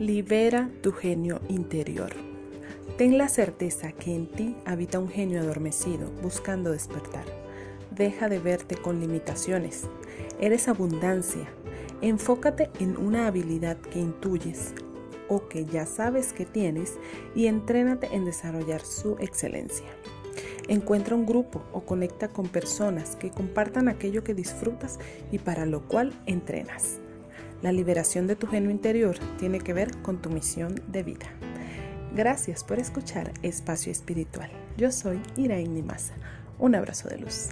Libera tu genio interior. Ten la certeza que en ti habita un genio adormecido buscando despertar. Deja de verte con limitaciones. Eres abundancia. Enfócate en una habilidad que intuyes o que ya sabes que tienes y entrénate en desarrollar su excelencia. Encuentra un grupo o conecta con personas que compartan aquello que disfrutas y para lo cual entrenas. La liberación de tu genio interior tiene que ver con tu misión de vida. Gracias por escuchar Espacio Espiritual. Yo soy Iraín Nimasa. Un abrazo de luz.